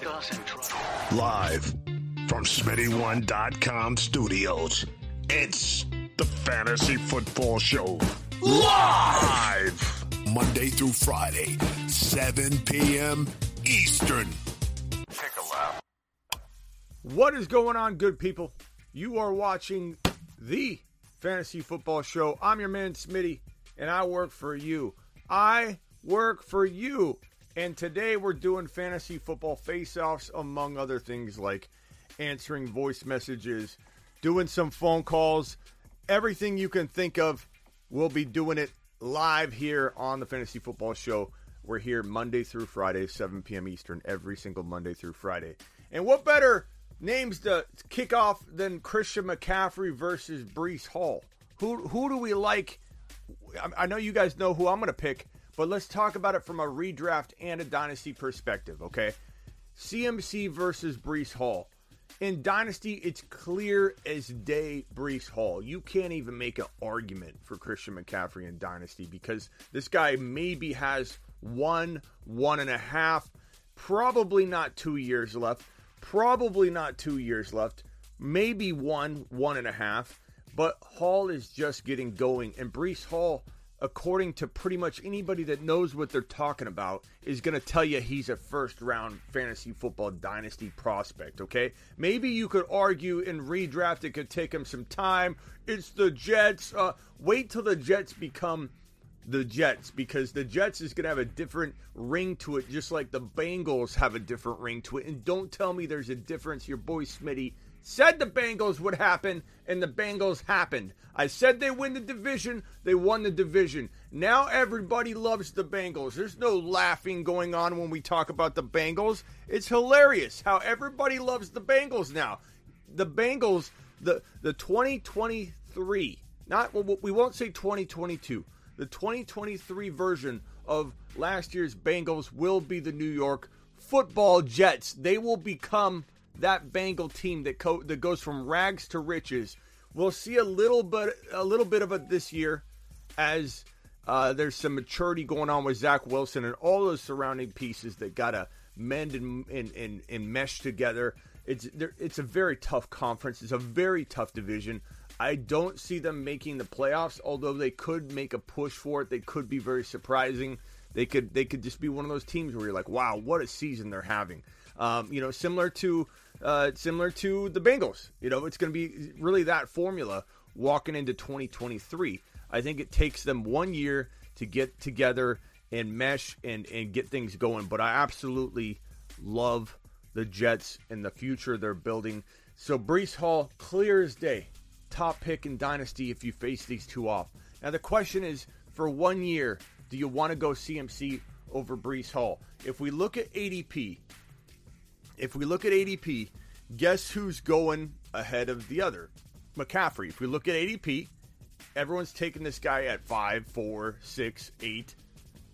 Live from Smitty1.com studios, it's the Fantasy Football Show. Live! Monday through Friday, 7 p.m. Eastern. What is going on, good people? You are watching the Fantasy Football Show. I'm your man, Smitty, and I work for you. I work for you. And today we're doing fantasy football face offs, among other things like answering voice messages, doing some phone calls, everything you can think of. We'll be doing it live here on the Fantasy Football Show. We're here Monday through Friday, 7 p.m. Eastern, every single Monday through Friday. And what better names to kick off than Christian McCaffrey versus Breece Hall? Who who do we like? I- I know you guys know who I'm going to pick, but let's talk about it from a redraft and a dynasty perspective, okay? CMC versus Breece Hall. In Dynasty, it's clear as day Breece Hall. You can't even make an argument for Christian McCaffrey in Dynasty because this guy maybe has one, one and a half, probably not two years left, probably not two years left, maybe one, one and a half. But Hall is just getting going, and Breece Hall according to pretty much anybody that knows what they're talking about, is going to tell you he's a first round fantasy football dynasty prospect, okay? Maybe you could argue in redraft it could take him some time. It's the Jets. Uh, wait till the Jets become the Jets because the Jets is going to have a different ring to it, just like the Bengals have a different ring to it. And don't tell me there's a difference. Your boy Smitty said the Bengals would happen, and the Bengals happened. I said they win the division, they won the division. Now everybody loves the Bengals. There's no laughing going on when we talk about the Bengals. It's hilarious how everybody loves the Bengals now. The Bengals, the the 2023, not we won't say 2022. The 2023 version of last year's Bengals will be the New York Football Jets. They will become that Bengal team that co- that goes from rags to riches. We'll see a little bit a little bit of it this year as uh, there's some maturity going on with Zach Wilson and all those surrounding pieces that gotta mend and and, and, and mesh together. It's it's a very tough conference. It's a very tough division. I don't see them making the playoffs, although they could make a push for it. They could be very surprising. They could they could just be one of those teams where you're like, wow, what a season they're having. Um, you know, similar to uh, similar to the Bengals. You know, it's going to be really that formula walking into 2023. I think it takes them one year to get together and mesh and and get things going. But I absolutely love the Jets and the future they're building. So Breece Hall, clear as day, top pick in Dynasty if you face these two off. Now the question is, for one year, do you want to go CMC over Breece Hall? If we look at ADP, if we look at ADP, guess who's going ahead of the other? McCaffrey. If we look at ADP, everyone's taking this guy at five, four, six, eight,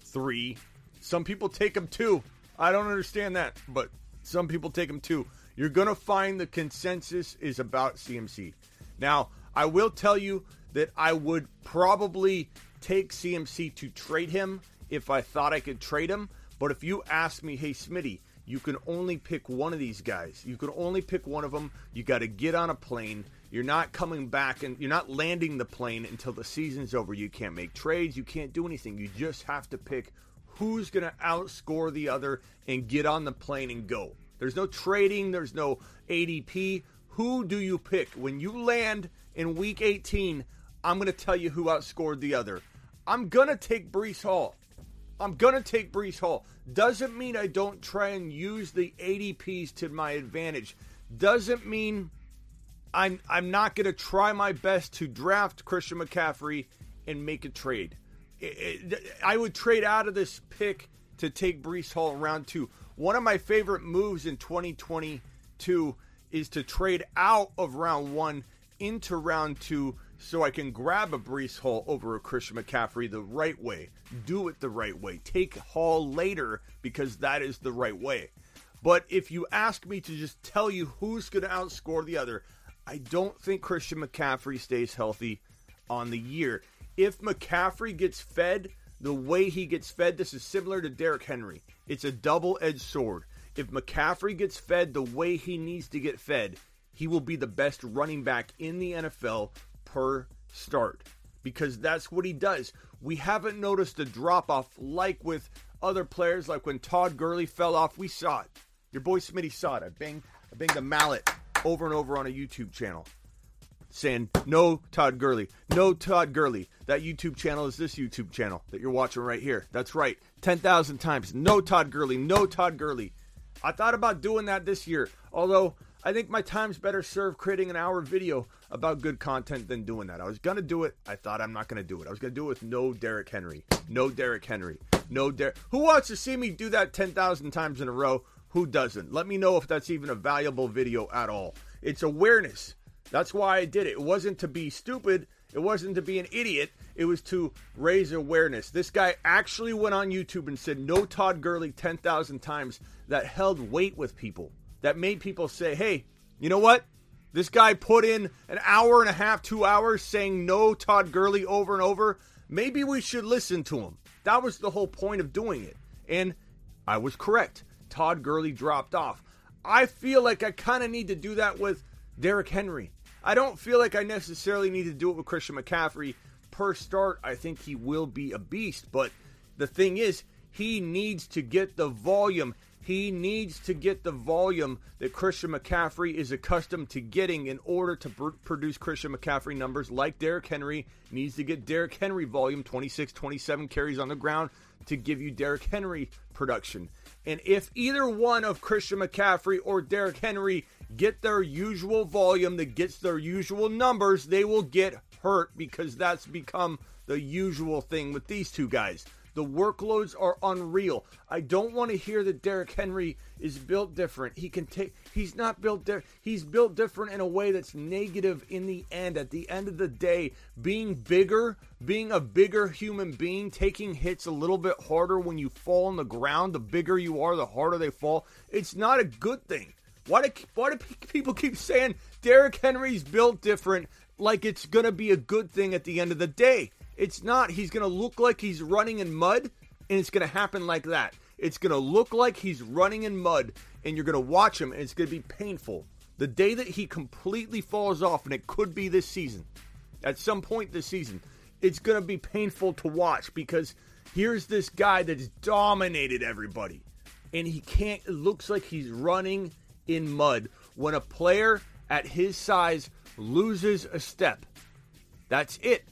three. Some people take him two. I don't understand that, but some people take him two. You're going to find the consensus is about CMC. Now, I will tell you that I would probably take CMC to trade him if I thought I could trade him. But if you ask me, hey, Smitty, you can only pick one of these guys. You can only pick one of them. You got to get on a plane. You're not coming back and you're not landing the plane until the season's over. You can't make trades. You can't do anything. You just have to pick who's going to outscore the other and get on the plane and go. There's no trading, there's no ADP. Who do you pick? When you land in week 18, I'm going to tell you who outscored the other. I'm going to take Breece Hall. I'm going to take Breece Hall. Doesn't mean I don't try and use the ADPs to my advantage. Doesn't mean I'm I'm not going to try my best to draft Christian McCaffrey and make a trade. I would trade out of this pick to take Breece Hall in round two. One of my favorite moves in 2022 is to trade out of round one into round two so I can grab a Breece Hall over a Christian McCaffrey the right way. Do it the right way. Take Hall later because that is the right way. But if you ask me to just tell you who's going to outscore the other, I don't think Christian McCaffrey stays healthy on the year. If McCaffrey gets fed the way he gets fed, this is similar to Derrick Henry. It's a double edged sword. If McCaffrey gets fed the way he needs to get fed, he will be the best running back in the NFL per start because that's what he does. We haven't noticed a drop off like with other players, like when Todd Gurley fell off. We saw it. Your boy Smitty saw it. I banged, I banged a mallet over and over on a YouTube channel saying, No Todd Gurley, no Todd Gurley. That YouTube channel is this YouTube channel that you're watching right here. That's right. 10,000 times. No Todd Gurley, no Todd Gurley. I thought about doing that this year, although I think my time's better served creating an hour video about good content than doing that. I was to do it. I thought I'm not to do it. I was to do it with no Derrick Henry. No Derrick Henry. No Derrick. Who wants to see me do that 10,000 times in a row? Who doesn't? Let me know if that's even a valuable video at all. It's awareness. That's why I did it. It wasn't to be stupid. It wasn't to be an idiot. It was to raise awareness. This guy actually went on YouTube and said no Todd Gurley 10,000 times that held weight with people. That made people say, hey, you know what? This guy put in an hour and a half, two hours saying no Todd Gurley over and over. Maybe we should listen to him. That was the whole point of doing it. And I was correct. Todd Gurley dropped off. I feel like I kind of need to do that with Derrick Henry. I don't feel like I necessarily need to do it with Christian McCaffrey per start. I think he will be a beast, but the thing is, he needs to get the volume. He needs to get the volume that Christian McCaffrey is accustomed to getting in order to pr- produce Christian McCaffrey numbers like Derrick Henry needs to get Derrick Henry volume 26 27 carries on the ground to give you Derrick Henry production. And if either one of Christian McCaffrey or Derrick Henry get their usual volume that gets their usual numbers, they will get hurt because that's become the usual thing with these two guys. The workloads are unreal. I don't want to hear that Derrick Henry is built different. He can take he's not built di- he's built different in a way that's negative in the end. At the end of the day, being bigger, being a bigger human being, taking hits a little bit harder when you fall on the ground, the bigger you are, the harder they fall. It's not a good thing. Why do why do people keep saying Derrick Henry's built different like it's to be a good thing at the end of the day? It's not. He's going to look like he's running in mud, and it's going to happen like that. It's going to look like he's running in mud, and you're going to watch him, and it's going to be painful. The day that he completely falls off, and it could be this season, at some point this season, it's going to be painful to watch because here's this guy that's dominated everybody, and he can't. It looks like he's running in mud. When a player at his size loses a step, that's it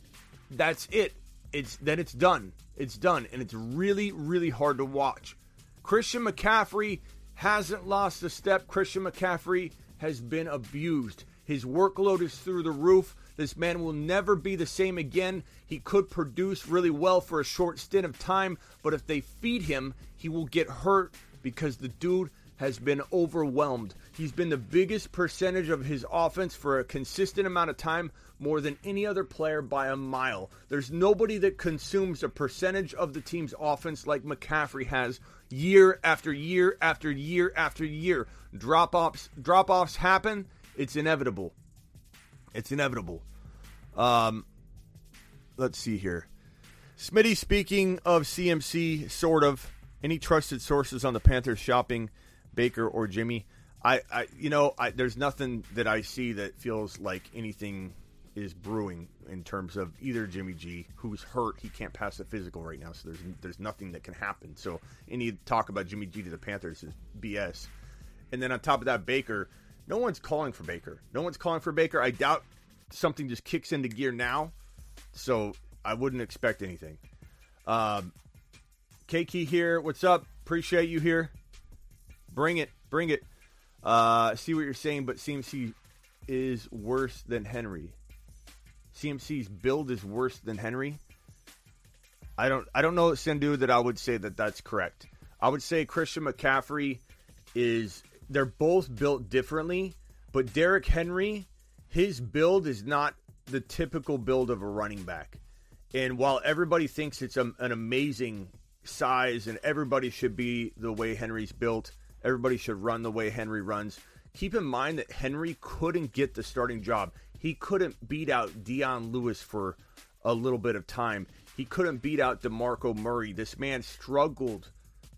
that's it. It's then it's done. It's done, and it's really, really hard to watch. Christian McCaffrey hasn't lost a step. Christian McCaffrey has been abused. His workload is through the roof. This man will never be the same again. He could produce really well for a short stint of time, but if they feed him, he will get hurt because the dude has been overwhelmed. He's been the biggest percentage of his offense for a consistent amount of time, more than any other player by a mile. There's nobody that consumes a percentage of the team's offense like McCaffrey has year after year after year after year. Drop offs drop offs happen. It's inevitable. It's inevitable. Um, let's see here. Smitty speaking of CMC, sort of. Any trusted sources on the Panthers shopping Baker or Jimmy? I, I you know, I, there's nothing that I see that feels like anything is brewing in terms of either Jimmy G, who's hurt, he can't pass the physical right now, so there's there's nothing that can happen. So any talk about Jimmy G to the Panthers is BS. And then on top of that, Baker, no one's calling for Baker. No one's calling for Baker. I doubt something just kicks into gear now, so I wouldn't expect anything. Um, here, what's up? Appreciate you here. Bring it, bring it. Uh, see what you're saying, but CMC is worse than Henry. CMC's build is worse than Henry. I don't I don't know Sendu that I would say that that's correct. I would say Christian McCaffrey is they're both built differently, but Derrick Henry, his build is not the typical build of a running back. And while everybody thinks it's a, an amazing size and everybody should be the way Henry's built, everybody should run the way Henry runs. Keep in mind that Henry couldn't get the starting job. He couldn't beat out Dion Lewis for a little bit of time. He couldn't beat out DeMarco Murray. This man struggled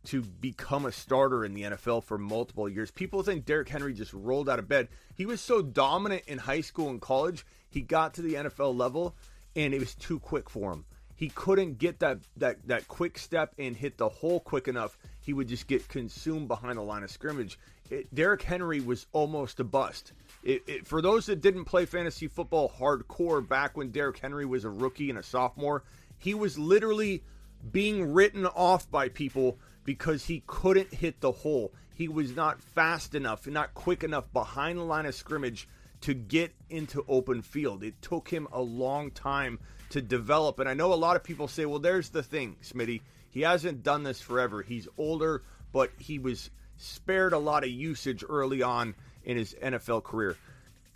to become a starter in the NFL for multiple years. People think Derrick Henry just rolled out of bed. He was so dominant in high school and college, he got to the NFL level and it was too quick for him. He couldn't get that that that quick step and hit the hole quick enough. He would just get consumed behind the line of scrimmage. It, Derrick Henry was almost a bust. It, it, for those that didn't play fantasy football hardcore back when Derrick Henry was a rookie and a sophomore, he was literally being written off by people because he couldn't hit the hole. He was not fast enough, not quick enough behind the line of scrimmage to get into open field. It took him a long time to develop. And I know a lot of people say, well, there's the thing, Smitty. He hasn't done this forever. He's older, but he was spared a lot of usage early on in his NFL career.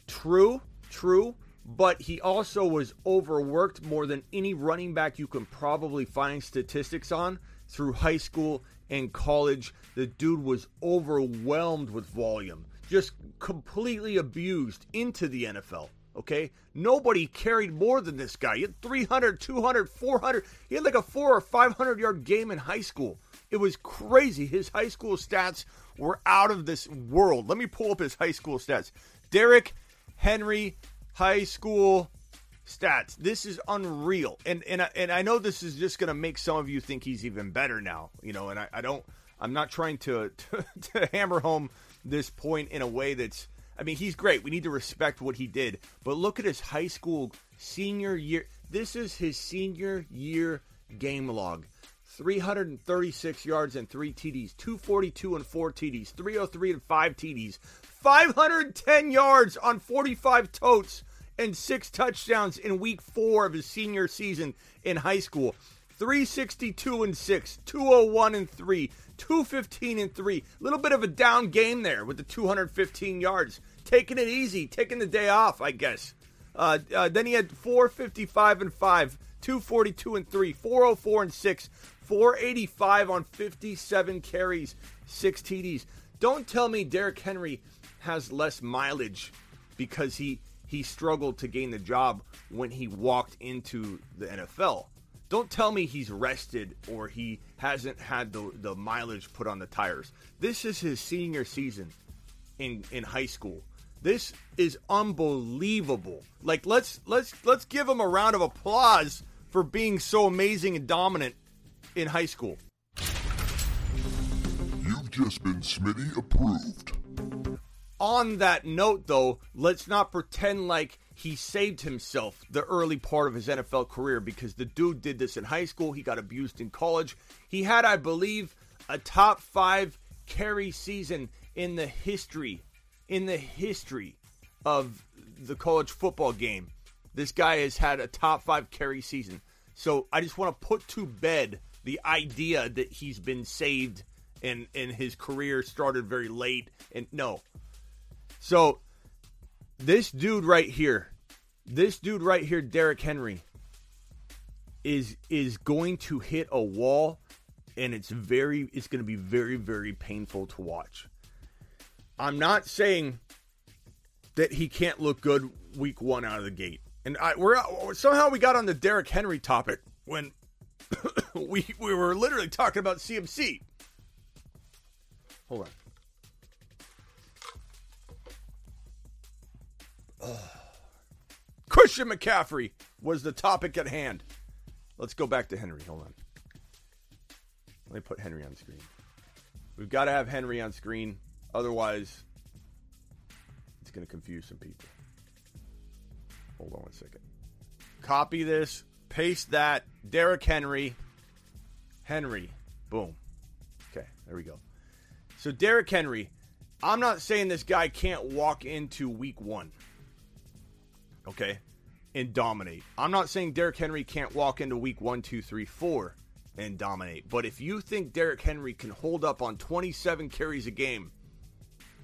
True, true, but he also was overworked more than any running back you can probably find statistics on through high school and college. The dude was overwhelmed with volume just completely abused into the NFL. Okay? Nobody carried more than this guy. He had 300, 200, 400. He had like a four or 500 yard game in high school. It was crazy. His high school stats were out of this world. Let me pull up his high school stats. Derrick Henry, high school stats. This is unreal. And and I, and I know this is just going to make some of you think he's even better now. You know, and I, I don't. I'm not trying to, to, to hammer home this point in a way that's I mean, he's great. We need to respect what he did. But look at his high school senior year. This is his senior year game log. 336 yards and 3 TDs, 242 and 4 TDs, 303 and 5 TDs, 510 yards on 45 totes and 6 touchdowns in week 4 of his senior season in high school. 362 and 6, 201 and 3, 215 and 3. A little bit of a down game there with the 215 yards. Taking it easy, taking the day off, I guess. Uh, uh, then he had 455 and 5, 242 and 3, 404 and 6, 485 on 57 carries, 6 TDs. Don't tell me Derrick Henry has less mileage because he he struggled to gain the job when he walked into the NFL. Don't tell me he's rested or he hasn't had the, the mileage put on the tires. This is his senior season in, in high school. This is unbelievable. Like let's let's let's give him a round of applause for being so amazing and dominant in high school. You've just been Smitty approved. On that note though, let's not pretend like he saved himself the early part of his NFL career because the dude did this in high school. He got abused in college. He had, I believe, a top five carry season in the history, in the history of the college football game. This guy has had a top five carry season. So I just want to put to bed the idea that he's been saved and, and his career started very late. And no. So this dude right here, this dude right here, Derrick Henry, is is going to hit a wall, and it's very it's going to be very very painful to watch. I'm not saying that he can't look good week one out of the gate, and I we're somehow we got on the Derrick Henry topic when we we were literally talking about CMC. Hold on. Christian McCaffrey was the topic at hand. Let's go back to Henry. Hold on. Let me put Henry on screen. We've got to have Henry on screen. Otherwise, it's going to confuse some people. Hold on one second. Copy this, paste that. Derrick Henry. Henry. Boom. Okay, there we go. So, Derrick Henry, I'm not saying this guy can't walk into week one okay, and dominate. I'm not saying Derrick Henry can't walk into week one, two, three, four and dominate. But if you think Derrick Henry can hold up on 27 carries a game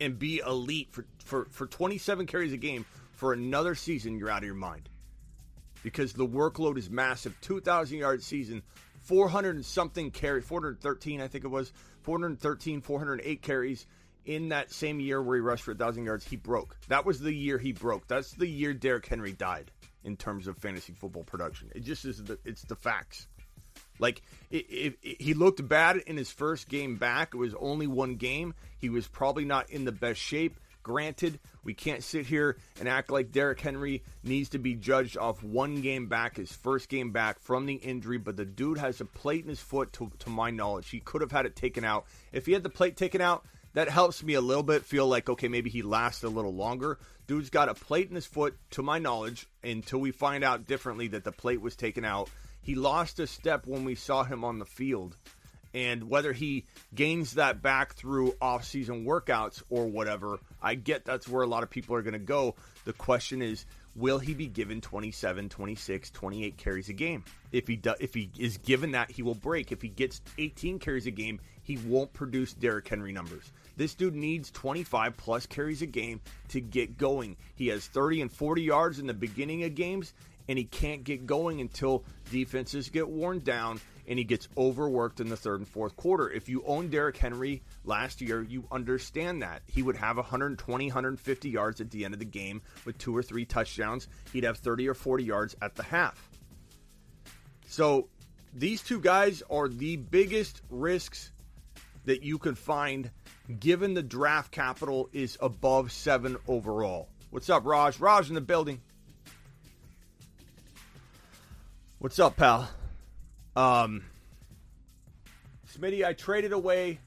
and be elite for, for, for 27 carries a game for another season, you're out of your mind. Because the workload is massive. 2,000 yard season, 400 and something carries, 413, I think it was, 413, 408 carries in that same year where he rushed for a 1,000 yards. He broke. That was the year he broke. That's the year Derrick Henry died in terms of fantasy football production. It just is the, it's the facts. Like if, he looked bad in his first game back, it was only one game. He was probably not in the best shape. Granted, we can't sit here and act like Derrick Henry needs to be judged off one game back, his first game back from the injury, but the dude has a plate in his foot, to, to my knowledge. He could have had it taken out. If he had the plate taken out, that helps me a little bit feel like, okay, maybe he lasts a little longer. Dude's got a plate in his foot, to my knowledge, until we find out differently that the plate was taken out. He lost a step when we saw him on the field. And whether he gains that back through off-season workouts or whatever, I get that's where a lot of people are going to go. The question is, will he be given 27, 26, 28 carries a game? If he do, if he is given that, he will break. If he gets 18 carries a game, he won't produce Derrick Henry numbers. This dude needs 25 plus carries a game to get going. He has 30 and 40 yards in the beginning of games, and he can't get going until defenses get worn down and he gets overworked in the third and fourth quarter. If you own Derrick Henry last year, you understand that. He would have 120, 150 yards at the end of the game with two or three touchdowns. He'd have 30 or 40 yards at the half. So these two guys are the biggest risks that you could find given the draft capital is above seven overall. What's up, Raj? Raj in the building. What's up, pal? Um, Smitty, I traded away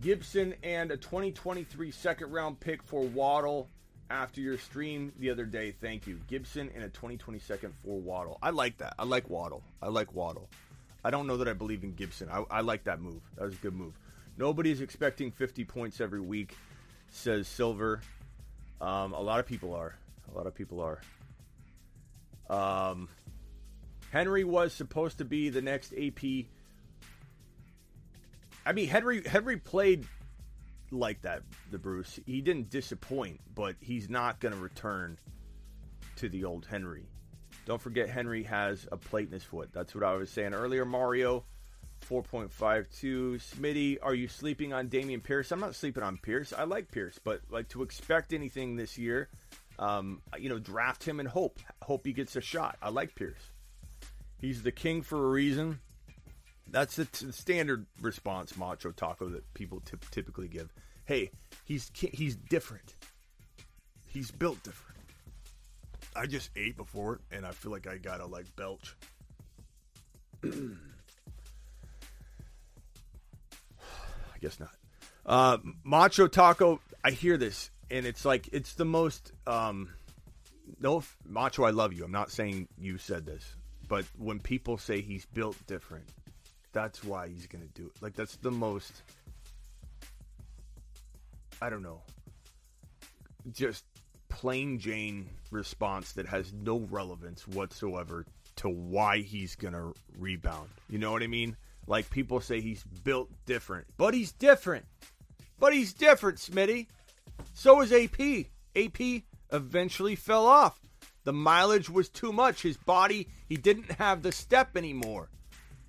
Gibson and a 2023 second round pick for Waddle after your stream the other day. Thank you. Gibson and a 2022 for Waddle. I like that. I like Waddle. I like Waddle. I don't know that I believe in Gibson. I, I like that move. That was a good move. Nobody's expecting 50 points every week, says Silver. Um, a lot of people are. A lot of people are. Um, Henry was supposed to be the next AP. I mean, Henry Henry played like that. The Bruce he didn't disappoint, but he's not going to return to the old Henry. Don't forget, Henry has a plate in his foot. That's what I was saying earlier. Mario 4.52. Smitty, are you sleeping on Dameon Pierce? I'm not sleeping on Pierce. I like Pierce, but like to expect anything this year, um, you know, draft him and hope. Hope he gets a shot. I like Pierce. He's the king for a reason. That's the, t- standard response, Macho Taco, that people t- typically give. Hey, he's he's different. He's built different. I just ate before and I feel like I gotta like belch. I guess not. Uh, Macho Taco, I hear this, and it's like it's the most. Um, no, Macho, I love you. I'm not saying you said this, but when people say he's built different, that's why he's gonna do it. Like that's the most. I don't know. Just plain Jane response that has no relevance whatsoever to why he's gonna rebound. You know what I mean? Like people say he's built different, but he's different. But he's different, Smitty. So is AP. AP eventually fell off. The mileage was too much. His body, he didn't have the step anymore.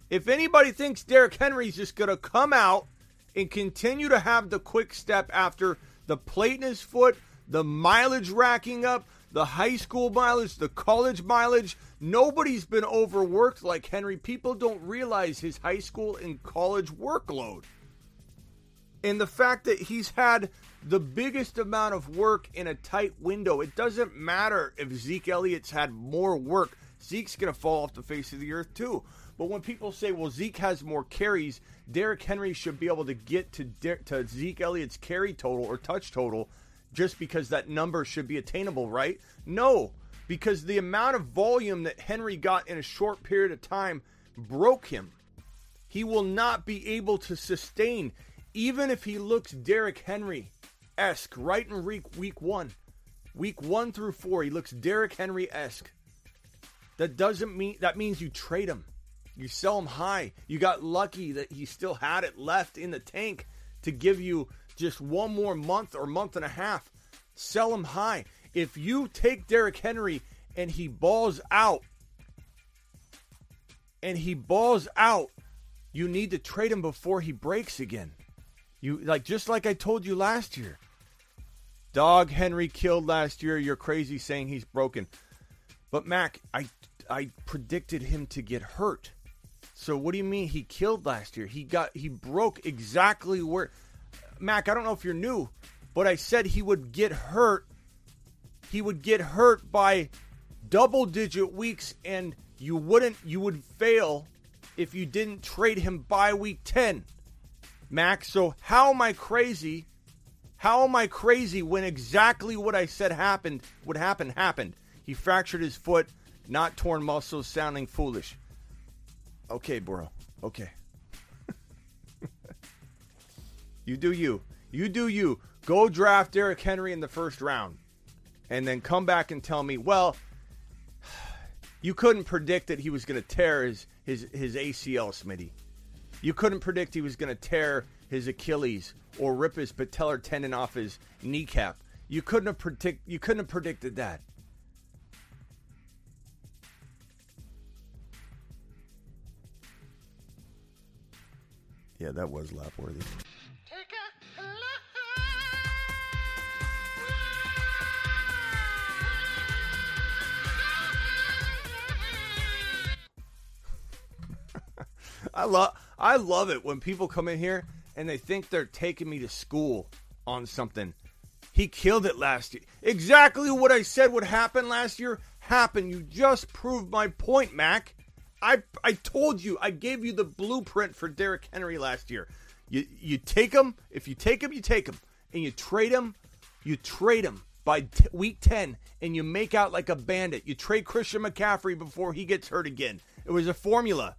If anybody thinks Derrick Henry's just going to come out and continue to have the quick step after the plate in his foot, the mileage racking up, the high school mileage, the college mileage. Nobody's been overworked like Henry. People don't realize his high school and college workload. And the fact that he's had the biggest amount of work in a tight window. It doesn't matter if Zeke Elliott's had more work. Zeke's going to fall off the face of the earth too. But when people say, well, Zeke has more carries, Derrick Henry should be able to get to, De- to Zeke Elliott's carry total or touch total just because that number should be attainable, right? No, because the amount of volume that Henry got in a short period of time broke him. He will not be able to sustain, even if he looks Derrick Henry esque right in week, week one. Week one through four, he looks Derrick Henry esque. That doesn't mean that means you trade him. You sell him high. You got lucky that he still had it left in the tank to give you just one more month or month and a half. Sell him high. If you take Derrick Henry and he balls out, and he balls out, you need to trade him before he breaks again. You like just like I told you last year. Dog Henry killed last year. You're crazy saying he's broken. But Mac, I I predicted him to get hurt. So what do you mean he killed last year? He got he broke exactly where Mac, I don't know if you're new, but I said he would get hurt. He would get hurt by double digit weeks and you wouldn't you would fail if you didn't trade him by week 10. Mac, so how am I crazy? How am I crazy when exactly what I said happened would happen happened? He fractured his foot, not torn muscles, sounding foolish. Okay, bro. Okay. you do you. You do you. Go draft Derrick Henry in the first round. And then come back and tell me, well, you couldn't predict that he was going to tear his, his, his ACL, Smitty. You couldn't predict he was going to tear his Achilles or rip his patellar tendon off his kneecap. You couldn't have predict you couldn't have predicted that. Yeah, that was laugh worthy. I love I love it when people come in here and they think they're taking me to school on something. He killed it last year. Exactly what I said would happen last year happened. You just proved my point, Mac. I I told you. I gave you the blueprint for Derrick Henry last year. You you take him. If you take him, you take him, and you trade him. You trade him by t- week ten, and you make out like a bandit. You trade Christian McCaffrey before he gets hurt again. It was a formula.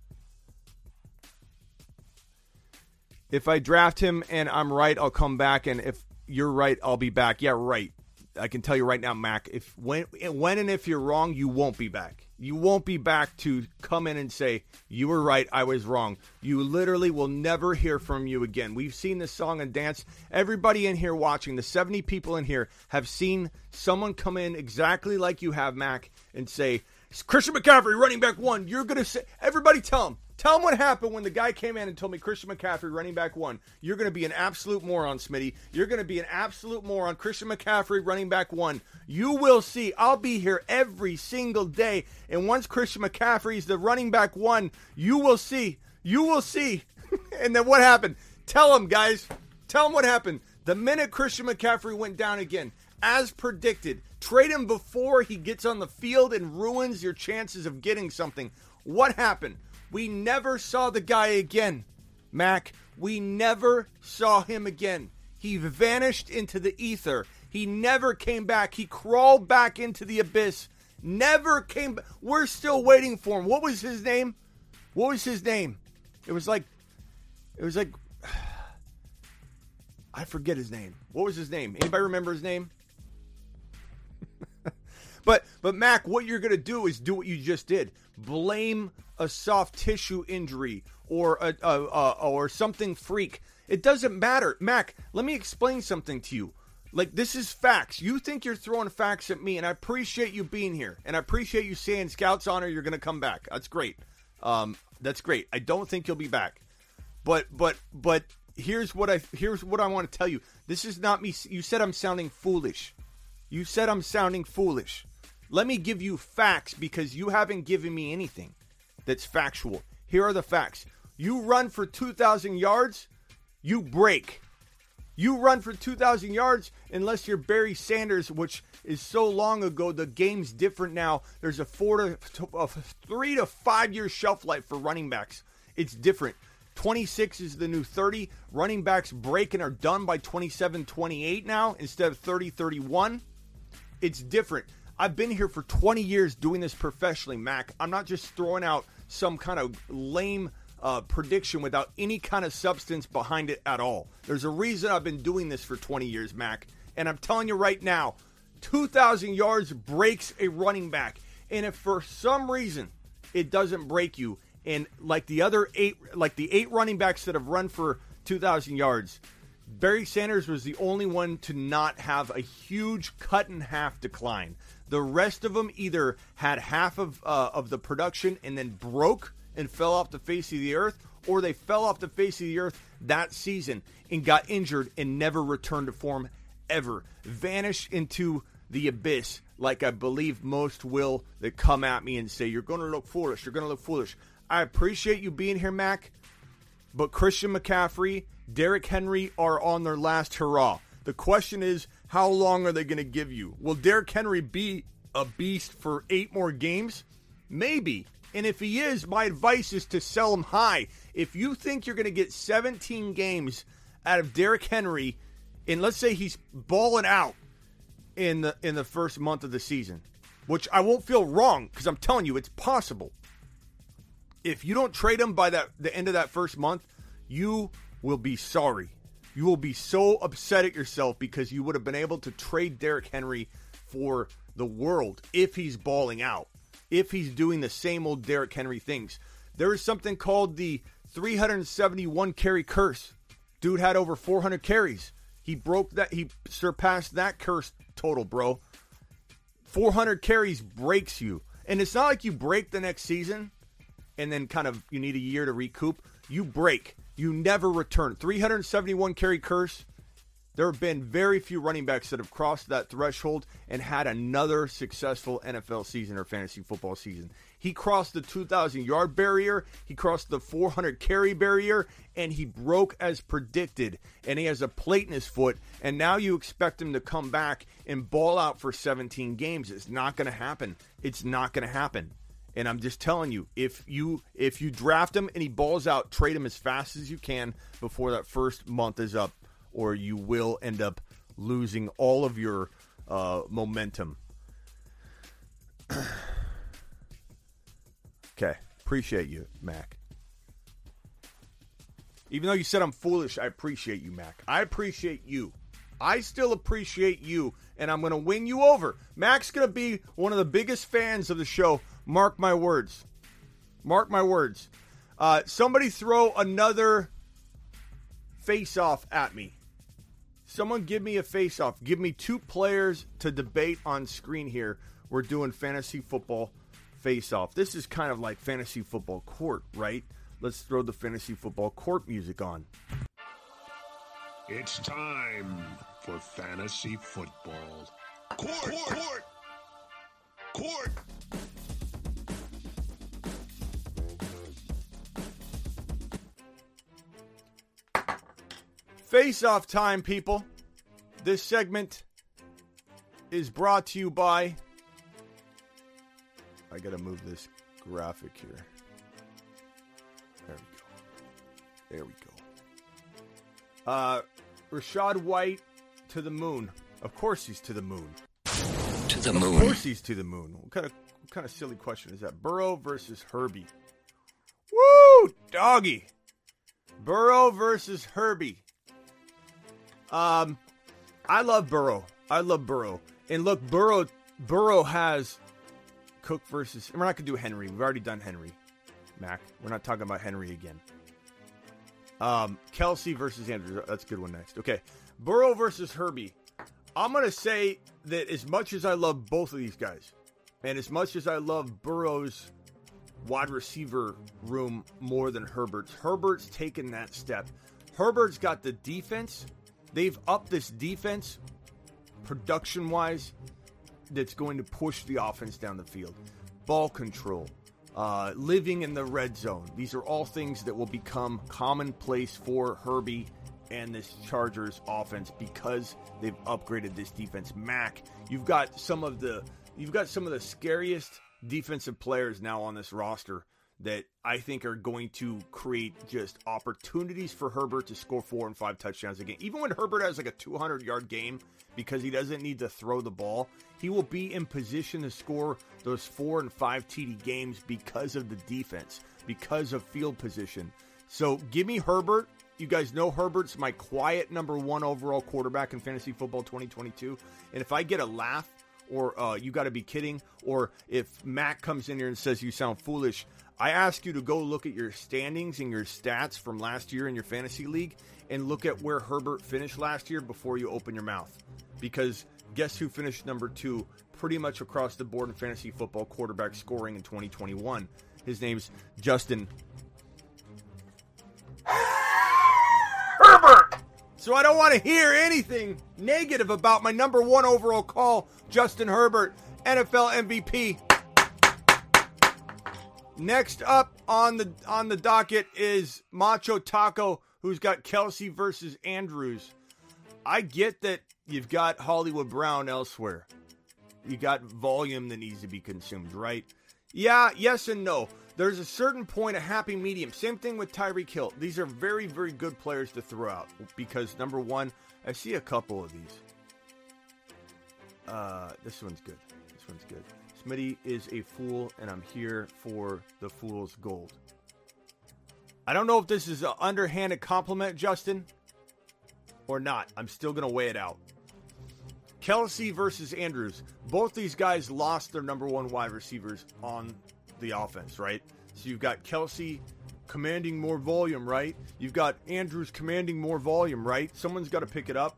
If I draft him and I'm right, I'll come back, and if you're right, I'll be back. Yeah, right. I can tell you right now, Mac. If when when and if you're wrong, you won't be back. You won't be back to come in and say you were right, I was wrong. You literally will never hear from you again. We've seen this song and dance. Everybody in here watching, the 70 people in here have seen someone come in exactly like you have, Mac, and say Christian McCaffrey, running back one. You're gonna say everybody tell him Tell him what happened when the guy came in and told me Christian McCaffrey, running back one. You're going to be an absolute moron, Smitty. You're going to be an absolute moron. Christian McCaffrey, running back one. You will see. I'll be here every single day. And once Christian McCaffrey is the running back one, you will see. You will see. and then what happened? Tell him, guys. Tell him what happened. The minute Christian McCaffrey went down again, as predicted, trade him before he gets on the field and ruins your chances of getting something. What happened? We never saw the guy again, Mac. We never saw him again. He vanished into the ether. He never came back. He crawled back into the abyss. Never came back. We're still waiting for him. What was his name? What was his name? It was like, it was like, I forget his name. What was his name? Anybody remember his name? But but Mac, what you're gonna do is do what you just did. Blame a soft tissue injury or a, a, a, or something freak. It doesn't matter. Mac, let me explain something to you. Like this is facts. You think you're throwing facts at me, and I appreciate you being here, and I appreciate you saying Scouts honor you're to come back. That's great. Um, that's great. I don't think you'll be back, but but but here's what I here's what I want to tell you. This is not me. You said I'm sounding foolish. You said I'm sounding foolish. Let me give you facts because you haven't given me anything that's factual. Here are the facts. You run for 2,000 yards, you break. You run for 2,000 yards unless you're Barry Sanders, which is so long ago. The game's different now. There's a four to, a three to five year shelf life for running backs. It's different. 26 is the new 30. Running backs break and are done by 27 28 now instead of 30 31. It's different. I've been here for 20 years doing this professionally, Mac. I'm not just throwing out some kind of lame uh, prediction without any kind of substance behind it at all. There's a reason I've been doing this for 20 years, Mac. And I'm telling you right now, 2,000 yards breaks a running back. And if for some reason it doesn't break you, And like the other eight, like the eight running backs that have run for 2,000 yards, Barry Sanders was the only one to not have a huge cut in half decline. The rest of them either had half of uh, of the production and then broke and fell off the face of the earth, or they fell off the face of the earth that season and got injured and never returned to form ever. Vanished into the abyss, like I believe most will that come at me and say, You're going to look foolish. You're going to look foolish. I appreciate you being here, Mac, but Christian McCaffrey, Derrick Henry are on their last hurrah. The question is, how long are they going to give you? Will Derrick Henry be a beast for eight more games? Maybe. And if he is, my advice is to sell him high. If you think you're going to get 17 games out of Derrick Henry, and let's say he's balling out in the in the first month of the season, which I won't feel wrong because I'm telling you it's possible. If you don't trade him by that the end of that first month, you will be sorry. You will be so upset at yourself because you would have been able to trade Derrick Henry for the world if he's balling out, if he's doing the same old Derrick Henry things. There is something called the 371 carry curse. Dude had over 400 carries. He broke that. He surpassed that curse total, bro. 400 carries breaks you. And it's not like you break the next season and then kind of you need a year to recoup. You break. You never return. 371 carry curse. There have been very few running backs that have crossed that threshold and had another successful NFL season or fantasy football season. He crossed the 2,000 yard barrier, he crossed the 400 carry barrier, and he broke as predicted. And he has a plate in his foot, and now you expect him to come back and ball out for 17 games. It's not going to happen. It's not going to happen. And I'm just telling you, if you if you draft him and he balls out, trade him as fast as you can before that first month is up, or you will end up losing all of your uh, momentum. okay, appreciate you, Mac. Even though you said I'm foolish, I appreciate you, Mac. I appreciate you. I still appreciate you, and I'm going to win you over. Mac's going to be one of the biggest fans of the show. Mark my words. Mark my words. Uh, somebody throw another face off at me. Someone give me a face off. Give me two players to debate on screen here. We're doing fantasy football face off. This is kind of like fantasy football court, right? Let's throw the fantasy football court music on. It's time for fantasy football. Court, court, court, court. Face off time, people. This segment is brought to you by. I gotta move this graphic here. There we go. There we go. Uh, Rachaad White to the moon. Of course he's to the moon. To the moon. Of course he's to the moon. What kind of what kind of silly question is that? Burrow versus Herbie. Woo, doggy. Burrow versus Herbie. Um, I love Burrow. I love Burrow. And look, Burrow Burrow has Cook versus. We're not gonna do Henry. We've already done Henry. Mac. We're not talking about Henry again. Um, Kelce versus Andrews. That's a good one next. Okay, Burrow versus Herbie. I'm gonna say that as much as I love both of these guys, and as much as I love Burrow's wide receiver room more than Herbert's, Herbert's taken that step. Herbert's got the defense. They've upped this defense production wise that's going to push the offense down the field. Ball control, uh, living in the red zone. These are all things that will become commonplace for Herbie and this Chargers offense because they've upgraded this defense. Mac, you've got some of the you've got some of the scariest defensive players now on this roster that I think are going to create just opportunities for Herbert to score four and five touchdowns a game. Even when Herbert has like a 200 yard game because he doesn't need to throw the ball, he will be in position to score those four and five TD games because of the defense, because of field position. So give me Herbert. You guys know Herbert's my quiet number one overall quarterback in fantasy football 2022. And if I get a laugh or uh, you got to be kidding, or if Mac comes in here and says you sound foolish, I ask you to go look at your standings and your stats from last year in your fantasy league and look at where Herbert finished last year before you open your mouth. Because guess who finished number two pretty much across the board in fantasy football quarterback scoring in 2021? His name's Justin Herbert. So I don't want to hear anything negative about my number one overall call, Justin Herbert, NFL MVP. Next up on the on the docket is Macho Taco, who's got Kelce versus Andrews. I get that you've got Hollywood Brown elsewhere. You got volume that needs to be consumed, right? Yeah, yes and no. There's a certain point, a happy medium. Same thing with Tyreek Hill. These are very, very good players to throw out because number one, I see a couple of these. Uh, this one's good. This one's good. Smitty is a fool, and I'm here for the fool's gold. I don't know if this is an underhanded compliment, Justin, or not. I'm still going to weigh it out. Kelce versus Andrews. Both these guys lost their number one wide receivers on the offense, right? So you've got Kelce commanding more volume, right? You've got Andrews commanding more volume, right? Someone's got to pick it up.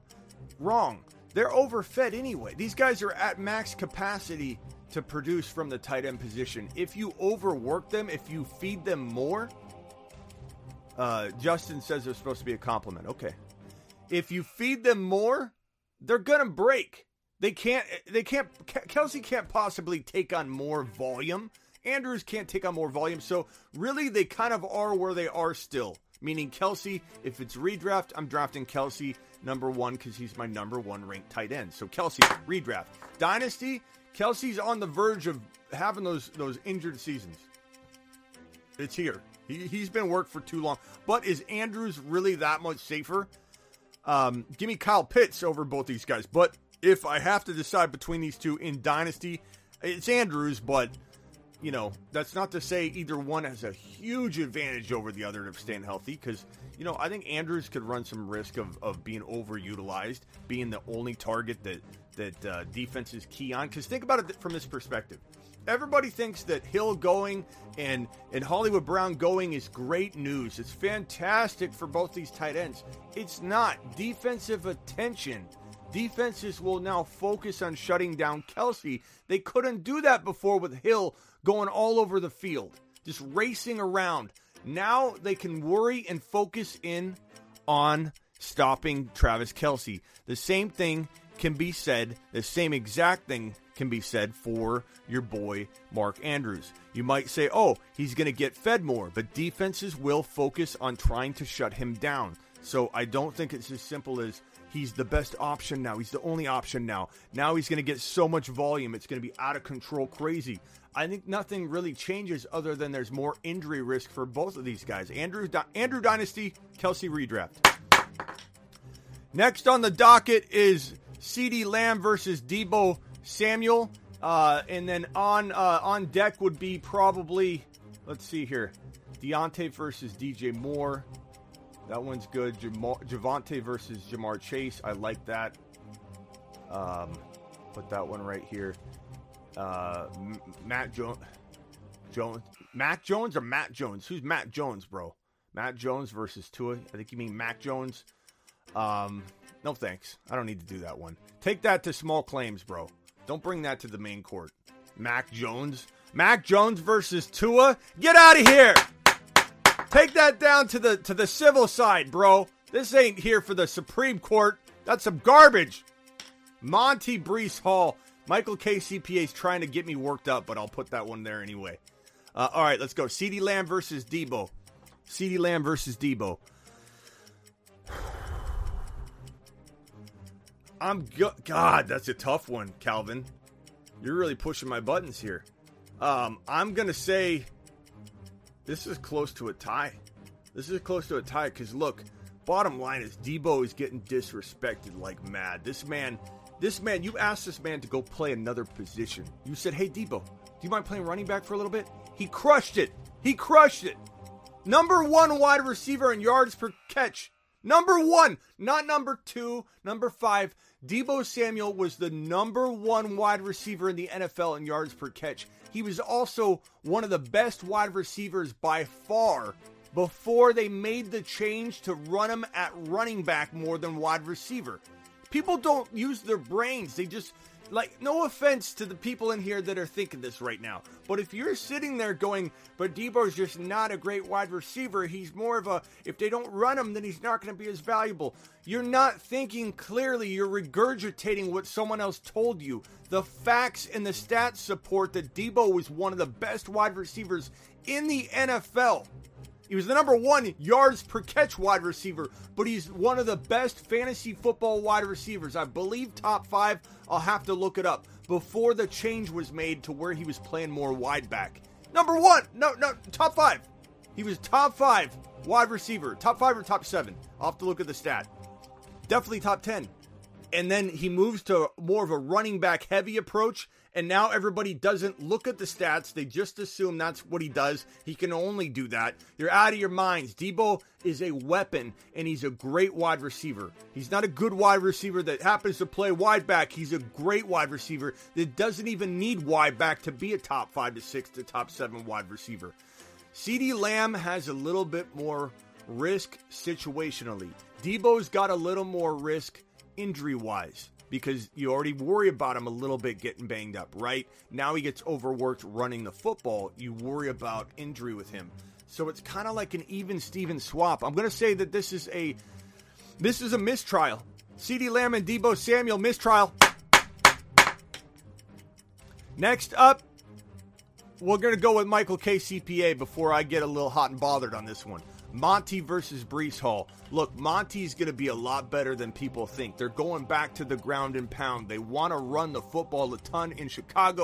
Wrong. They're overfed anyway. These guys are at max capacity to produce from the tight end position. If you overwork them, if you feed them more, uh, Justin says they're supposed to be a compliment. Okay. If you feed them more, they're gonna break. They can't. They can't. Kelce can't possibly take on more volume. Andrews can't take on more volume. So really, they kind of are where they are still. Meaning Kelce, if it's redraft, I'm drafting Kelce number one because he's my number one ranked tight end. So Kelce redraft. Dynasty, Kelce's on the verge of having those those injured seasons. It's here. He, he's been worked for too long. But is Andrews really that much safer? Um, give me Kyle Pitts over both these guys. But if I have to decide between these two in Dynasty, it's Andrews, but you know, that's not to say either one has a huge advantage over the other of staying healthy because, you know, I think Andrews could run some risk of, of being overutilized, being the only target that, that uh, defenses key on. Because think about it from this perspective. Everybody thinks that Hill going and, and Hollywood Brown going is great news. It's fantastic for both these tight ends. It's not. Defensive attention defenses will now focus on shutting down Kelce. They couldn't do that before with Hill going all over the field, just racing around. Now they can worry and focus in on stopping Travis Kelce. The same thing can be said, the same exact thing can be said for your boy Mark Andrews. You might say, oh, he's going to get fed more, but defenses will focus on trying to shut him down. So I don't think it's as simple as he's the best option now. He's the only option now. Now he's going to get so much volume, it's going to be out of control crazy. I think nothing really changes other than there's more injury risk for both of these guys. Andrew Andrew Dynasty, Kelce redraft. Next on the docket is CeeDee Lamb versus Deebo Samuel. Uh, and then on uh, on deck would be probably, let's see here, Diontae versus DJ Moore. That one's good. Javonte versus Ja'Marr Chase. I like that. Um, put that one right here. Uh, Matt Jones, Jones, Matt Jones or Matt Jones? Who's Matt Jones, bro? Matt Jones versus Tua. I think you mean Mac Jones. Um, no thanks. I don't need to do that one. Take that to small claims, bro. Don't bring that to the main court. Mac Jones. Mac Jones versus Tua. Get out of here. Take that down to the to the civil side, bro. This ain't here for the Supreme Court. That's some garbage. Monty Breece Hall Michael K. CPA is trying to get me worked up, but I'll put that one there anyway. Uh, all right, let's go. CeeDee Lamb versus Deebo. CeeDee Lamb versus Deebo. I'm go- God, that's a tough one, Calvin. You're really pushing my buttons here. Um, I'm gonna say this is close to a tie. This is close to a tie because look, bottom line is Deebo is getting disrespected like mad. This man this man, you asked this man to go play another position. You said, hey, Deebo, do you mind playing running back for a little bit? He crushed it. He crushed it. Number one wide receiver in yards per catch. Number one, not number two, number five. Deebo Samuel was the number one wide receiver in the NFL in yards per catch. He was also one of the best wide receivers by far before they made the change to run him at running back more than wide receiver. People don't use their brains. They just like no offense to the people in here that are thinking this right now, but if you're sitting there going, "But deebo's just not a great wide receiver. He's more of a if they don't run him, then he's not going to be as valuable." You're not thinking clearly. You're regurgitating what someone else told you. The facts and the stats support that debo was one of the best wide receivers in the NFL. He was the number one yards per catch wide receiver, but he's one of the best fantasy football wide receivers. I believe top five. I'll have to look it up before the change was made to where he was playing more wide back. Number one, no, no, top five. He was top five wide receiver, top five or top seven. I'll have to look at the stat. Definitely top 10. And then he moves to more of a running back heavy approach and now everybody doesn't look at the stats. They just assume that's what he does. He can only do that. You're out of your minds. Deebo is a weapon, and he's a great wide receiver. He's not a good wide receiver that happens to play wide back. He's a great wide receiver that doesn't even need wide back to be a top five to six to top seven wide receiver. CeeDee Lamb has a little bit more risk situationally. Deebo's got a little more risk injury wise because you already worry about him a little bit getting banged up, right? Now he gets overworked running the football. You worry about injury with him. So it's kind of like an even Steven swap. I'm going to say that this is a this is a mistrial. CeeDee Lamb and Deebo Samuel mistrial. Next up, we're going to go with Michael K. CPA before I get a little hot and bothered on this one. Monty versus Breece Hall. Look, Monty's going to be a lot better than people think. They're going back to the ground and pound. They want to run the football a ton in Chicago.